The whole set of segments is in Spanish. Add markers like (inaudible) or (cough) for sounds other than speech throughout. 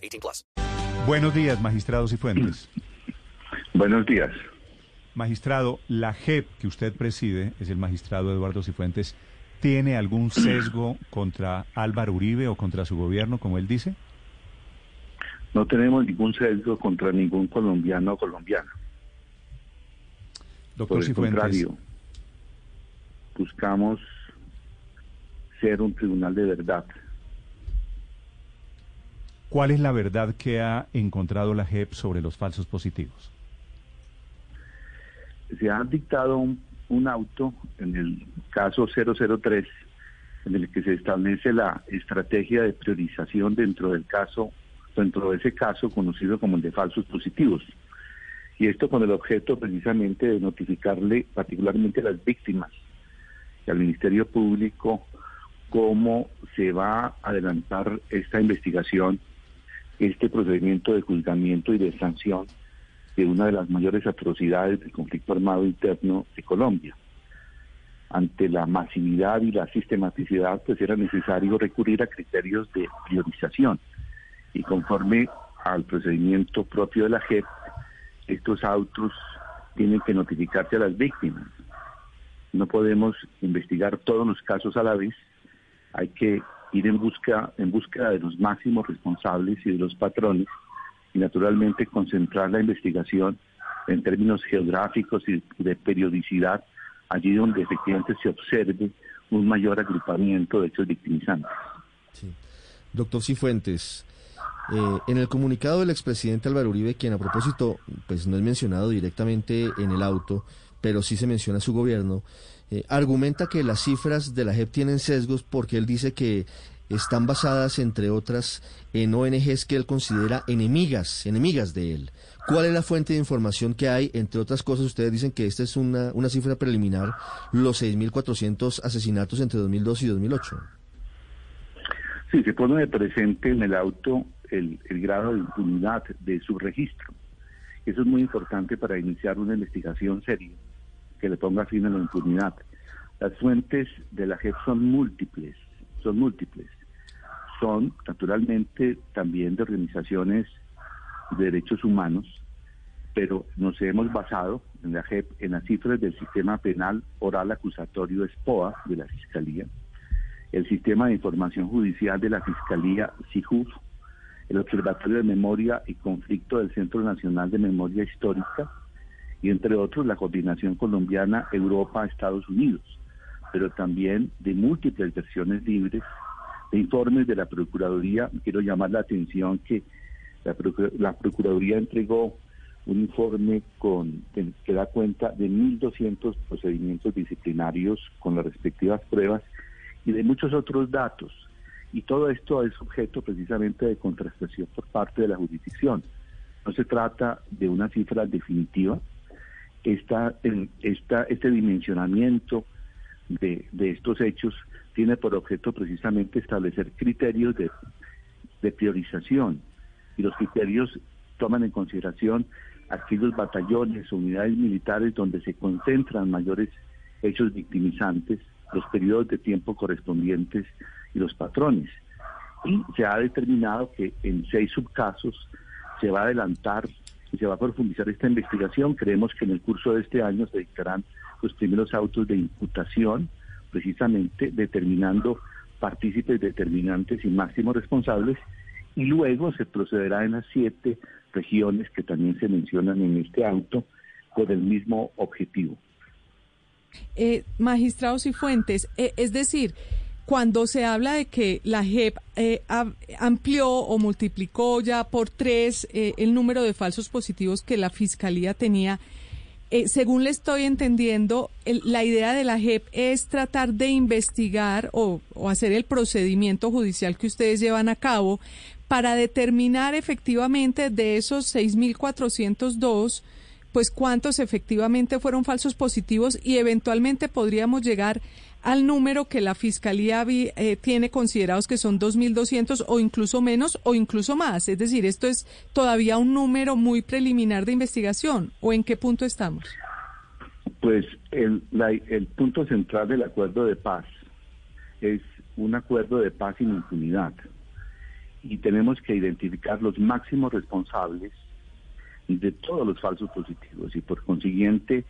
18 plus. Buenos días, magistrados y fuentes. (clears throat) Buenos días. Magistrado, la JEP que usted preside, es el magistrado Eduardo Cifuentes, ¿tiene algún sesgo contra Álvaro Uribe o contra su gobierno, como él dice? No tenemos ningún sesgo contra ningún colombiano o colombiana. Doctor Por el Cifuentes, contrario, buscamos ser un tribunal de verdad. ¿Cuál es la verdad que ha encontrado la JEP sobre los falsos positivos? Se ha dictado un, un auto en el caso 003 en el que se establece la estrategia de priorización dentro del caso, dentro de ese caso conocido como el de falsos positivos. Y esto con el objeto precisamente de notificarle particularmente a las víctimas y al Ministerio Público cómo se va a adelantar esta investigación, este procedimiento de juzgamiento y de sanción de una de las mayores atrocidades del conflicto armado interno de Colombia. Ante la masividad y la sistematicidad, pues era necesario recurrir a criterios de priorización. Y conforme al procedimiento propio de la JEP, estos autos tienen que notificarse a las víctimas. No podemos investigar todos los casos a la vez, hay que ir en busca en búsqueda de los máximos responsables y de los patrones y naturalmente concentrar la investigación en términos geográficos y de periodicidad allí donde efectivamente se observe un mayor agrupamiento de hechos victimizantes. Sí. Doctor Cifuentes, eh, en el comunicado del expresidente Álvaro Uribe, quien a propósito pues no es mencionado directamente en el auto, pero sí se menciona su gobierno, eh, argumenta que las cifras de la JEP tienen sesgos porque él dice que están basadas, entre otras, en ONGs que él considera enemigas, enemigas de él. ¿Cuál es la fuente de información que hay? Entre otras cosas, ustedes dicen que esta es una, una cifra preliminar, los 6.400 asesinatos entre 2002 y 2008. Sí, se pone de presente en el auto el, el grado de impunidad de su registro. Eso es muy importante para iniciar una investigación seria que le ponga fin a la impunidad. Las fuentes de la JEP son múltiples, son múltiples. Son, naturalmente, también de organizaciones de derechos humanos, pero nos hemos basado en la JEP en las cifras del sistema penal oral acusatorio SPOA de la Fiscalía, el sistema de información judicial de la Fiscalía SIJUF, el Observatorio de Memoria y Conflicto del Centro Nacional de Memoria Histórica y entre otros la Coordinación Colombiana Europa-Estados Unidos, pero también de múltiples versiones libres de informes de la Procuraduría. Quiero llamar la atención que la, Procur la Procuraduría entregó un informe con, que, da cuenta de 1.200 procedimientos disciplinarios con las respectivas pruebas y de muchos otros datos. Y todo esto es objeto precisamente de contrastación por parte de la jurisdicción. No se trata de una cifra definitiva. Esta, esta, este dimensionamiento de, estos hechos tiene por objeto precisamente establecer criterios de, de priorización. Y los criterios toman en consideración aquellos batallones unidades militares donde se concentran mayores hechos victimizantes, los periodos de tiempo correspondientes y los patrones. Y se ha determinado que en seis subcasos se va a adelantar y se va a profundizar esta investigación. Creemos que en el curso de este año se dictarán los primeros autos de imputación, precisamente determinando partícipes determinantes y máximos responsables, y luego se procederá en las siete regiones que también se mencionan en este auto con el mismo objetivo. Eh, magistrados y fuentes, eh, es decir, cuando se habla de que la JEP eh, amplió o multiplicó ya por tres eh, el número de falsos positivos que la Fiscalía tenía, eh, según le estoy entendiendo, el, la idea de la JEP es tratar de investigar o, o hacer el procedimiento judicial que ustedes llevan a cabo para determinar efectivamente de esos 6.402, pues cuántos efectivamente fueron falsos positivos y eventualmente podríamos llegar al número que la Fiscalía eh, tiene considerados que son 2.200 o incluso menos o incluso más. Es decir, esto es todavía un número muy preliminar de investigación. ¿O en qué punto estamos? Pues el, el punto central del acuerdo de paz es un acuerdo de paz sin impunidad. Y tenemos que identificar los máximos responsables de todos los falsos positivos. Y por consiguiente,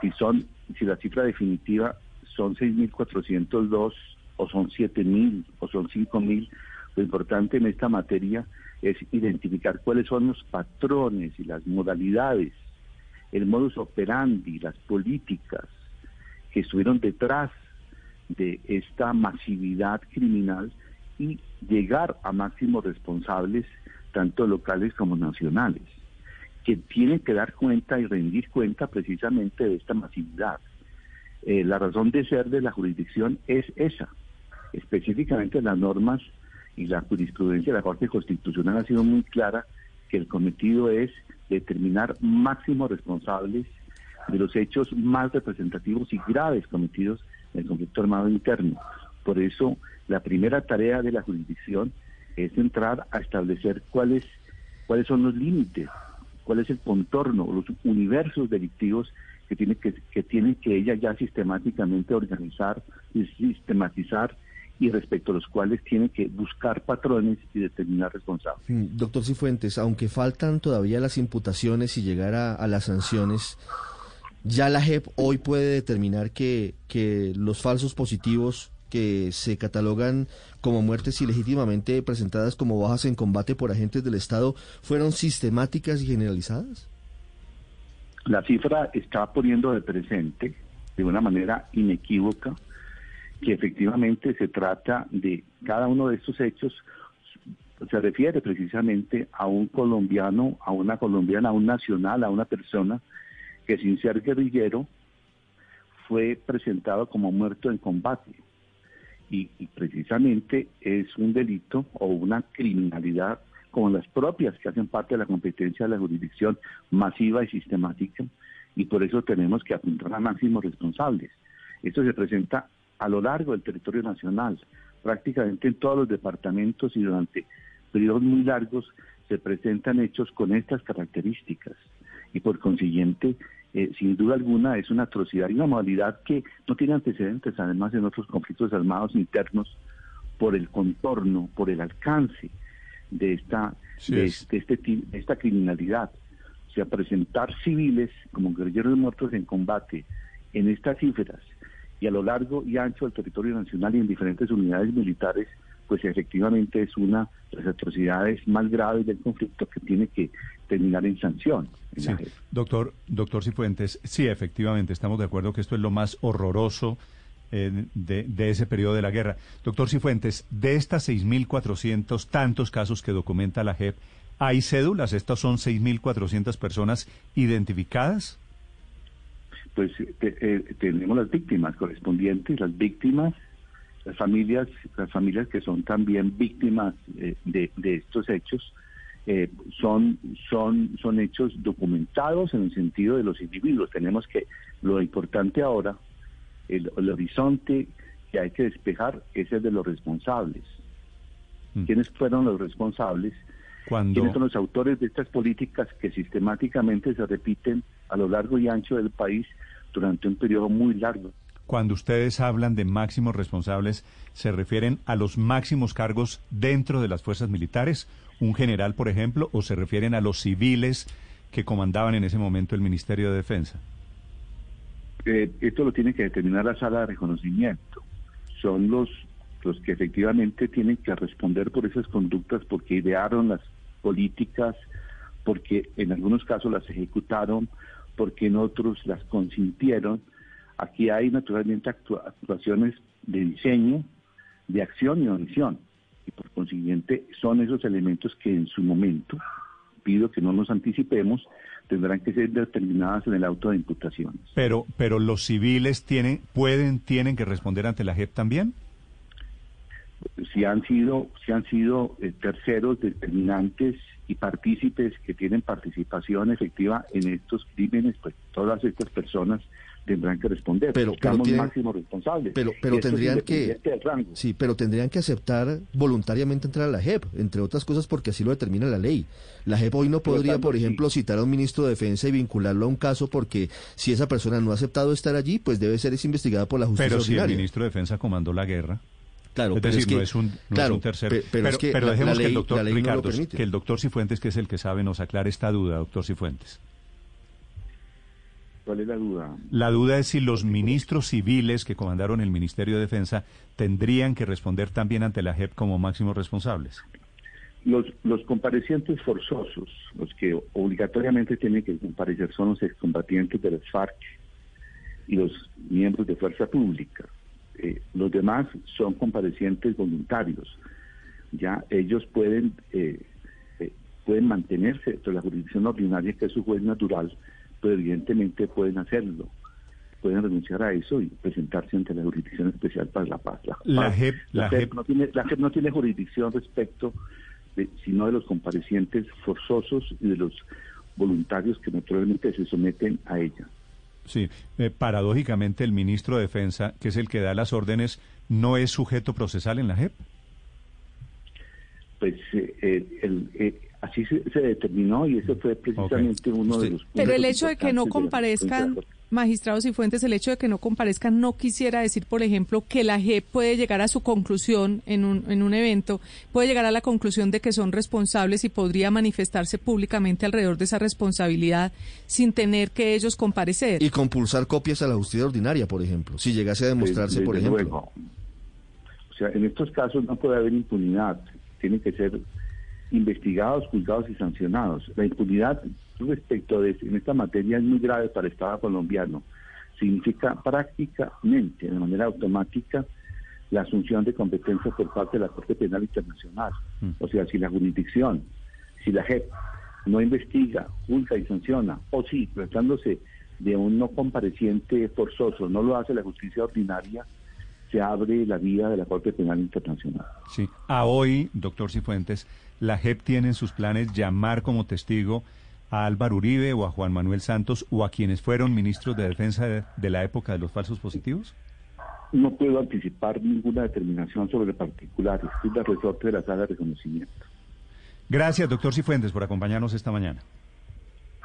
si son, si la cifra definitiva son 6.402 o son 7.000 o son 5.000, lo importante en esta materia es identificar cuáles son los patrones y las modalidades, el modus operandi, las políticas que estuvieron detrás de esta masividad criminal y llegar a máximos responsables, tanto locales como nacionales, que tienen que dar cuenta y rendir cuenta precisamente de esta masividad. Eh, la razón de ser de la jurisdicción es esa. Específicamente las normas y la jurisprudencia de la Corte Constitucional ha sido muy clara que el cometido es determinar máximos responsables de los hechos más representativos y graves cometidos en el conflicto armado interno. Por eso, la primera tarea de la jurisdicción es entrar a establecer cuáles cuáles son los límites, cuál es el contorno, los universos delictivos que tiene que, que tiene que ella ya sistemáticamente organizar y sistematizar y respecto a los cuales tiene que buscar patrones y determinar responsables. Doctor Cifuentes, aunque faltan todavía las imputaciones y llegar a, las sanciones, ya la JEP hoy puede determinar que, que los falsos positivos que se catalogan como muertes ilegítimamente presentadas como bajas en combate por agentes del Estado fueron sistemáticas y generalizadas? La cifra está poniendo de presente de una manera inequívoca que efectivamente se trata de cada uno de estos hechos, se refiere precisamente a un colombiano, a una colombiana, a un nacional, a una persona que sin ser guerrillero fue presentado como muerto en combate. Y, y, precisamente es un delito o una criminalidad como las propias que hacen parte de la competencia de la jurisdicción masiva y sistemática, y por eso tenemos que apuntar a máximos responsables. Esto se presenta a lo largo del territorio nacional, prácticamente en todos los departamentos y durante periodos muy largos se presentan hechos con estas características y por consiguiente, eh, sin duda alguna, es una atrocidad y una modalidad que no tiene antecedentes además en otros conflictos armados internos por el contorno, por el alcance de esta, de, este, esta criminalidad. O sea, presentar civiles como guerrilleros muertos en combate en estas cifras y a lo largo y ancho del territorio nacional y en diferentes unidades militares, pues efectivamente es una de las atrocidades más graves del conflicto que tiene que terminar en sanción. Doctor, doctor Cifuentes, sí, efectivamente, estamos de acuerdo que esto es lo más horroroso eh, de, ese periodo de la guerra. Doctor Cifuentes, de estas 6.400 tantos casos que documenta la JEP, ¿hay cédulas? ¿Estas son 6.400 personas identificadas? Pues eh, eh, tenemos las víctimas correspondientes, las víctimas, las familias, las familias que son también víctimas de, estos hechos. son, son, son hechos documentados en el sentido de los individuos. Tenemos que, lo importante ahora el, horizonte que hay que despejar es el de los responsables. Mm. ¿Quiénes fueron los responsables? ¿Quiénes son los autores de estas políticas que sistemáticamente se repiten a lo largo y ancho del país durante un periodo muy largo? Cuando ustedes hablan de máximos responsables, ¿se refieren a los máximos cargos dentro de las fuerzas militares? ¿Un general, por ejemplo? ¿O se refieren a los civiles que comandaban en ese momento el Ministerio de Defensa? Esto lo tiene que determinar la sala de reconocimiento. Son los, los que efectivamente tienen que responder por esas conductas porque idearon las políticas, porque en algunos casos las ejecutaron, porque en otros las consintieron. Aquí hay naturalmente actuaciones de diseño, de acción y omisión. Y por consiguiente son esos elementos que en su momento, pido que no nos anticipemos, tendrán que ser determinadas en el auto de imputaciones. Pero, pero los civiles tienen, pueden, tienen que responder ante la JEP también. si han sido, si han sido eh, terceros determinantes y partícipes que tienen participación efectiva en estos crímenes, pues todas estas personas tendrán que responder. Pero, pero tienen- máximos responsables. Pero, pero tendrían que sí, pero tendrían que aceptar voluntariamente entrar a la JEP, entre otras cosas porque así lo determina la ley. La JEP hoy no podría, tanto, por sí. ejemplo, citar a un ministro de Defensa y vincularlo a un caso porque si esa persona no ha aceptado estar allí, pues debe ser es investigada por la justicia Pero si el ministro de Defensa comandó la guerra, Claro, es pero decir, que- no es un, no claro, es un tercer. pe- pero, es que la- dejemos la que ley- el doctor no Ricardo, que el doctor Cifuentes, que es el que sabe, nos aclare esta duda, doctor Cifuentes. ¿Cuál es la duda? La duda es si los ministros civiles que comandaron el Ministerio de Defensa tendrían que responder también ante la JEP como máximos responsables. Los, los comparecientes forzosos, los que obligatoriamente tienen que comparecer son los excombatientes de las FARC y los miembros de fuerza pública. Eh, los demás son comparecientes voluntarios. Ya ellos pueden eh, eh, pueden mantenerse dentro de la jurisdicción ordinaria que es su juez natural, pero evidentemente pueden hacerlo. Pueden renunciar a eso y presentarse ante la Jurisdicción Especial para la Paz. La paz- JEP la la JEP JEP no tiene, la JEP no tiene jurisdicción respecto de, sino de los comparecientes forzosos y de los voluntarios que naturalmente se someten a ella. Sí, eh, paradójicamente el ministro de Defensa, que es el que da las órdenes, no es sujeto procesal en la JEP. Pues eh, eh, el- eh, así se, se determinó y ese fue precisamente uno de los Pero el puntos hecho de que no comparezcan, magistrados y fuentes, el hecho de que no comparezcan no quisiera decir, por ejemplo, que la JEP puede llegar a su conclusión en un, en un evento, puede llegar a la conclusión de que son responsables y podría manifestarse públicamente alrededor de esa responsabilidad sin tener que ellos comparecer. Y compulsar copias a la justicia ordinaria, por ejemplo, si llegase a demostrarse, Desde por ejemplo. luego. O sea, en estos casos no puede haber impunidad. Tienen que ser investigados, juzgados y sancionados. La impunidad respecto de en esta materia es muy grave para el Estado colombiano. Significa prácticamente, de manera automática, la asunción de competencias por parte de la Corte Penal Internacional. O sea, si la jurisdicción, si la JEP no investiga, juzga y sanciona, o si tratándose de un no compareciente forzoso, no lo hace la justicia ordinaria, se abre la vía de la Corte Penal Internacional. Sí. A hoy, doctor Cifuentes, la JEP tiene en sus planes llamar como testigo a Álvaro Uribe o a Juan Manuel Santos o a quienes fueron ministros de defensa de, de la época de los falsos positivos. No puedo anticipar ninguna determinación sobre particulares, es la resorte de la sala de reconocimiento. Gracias, doctor Cifuentes, por acompañarnos esta mañana.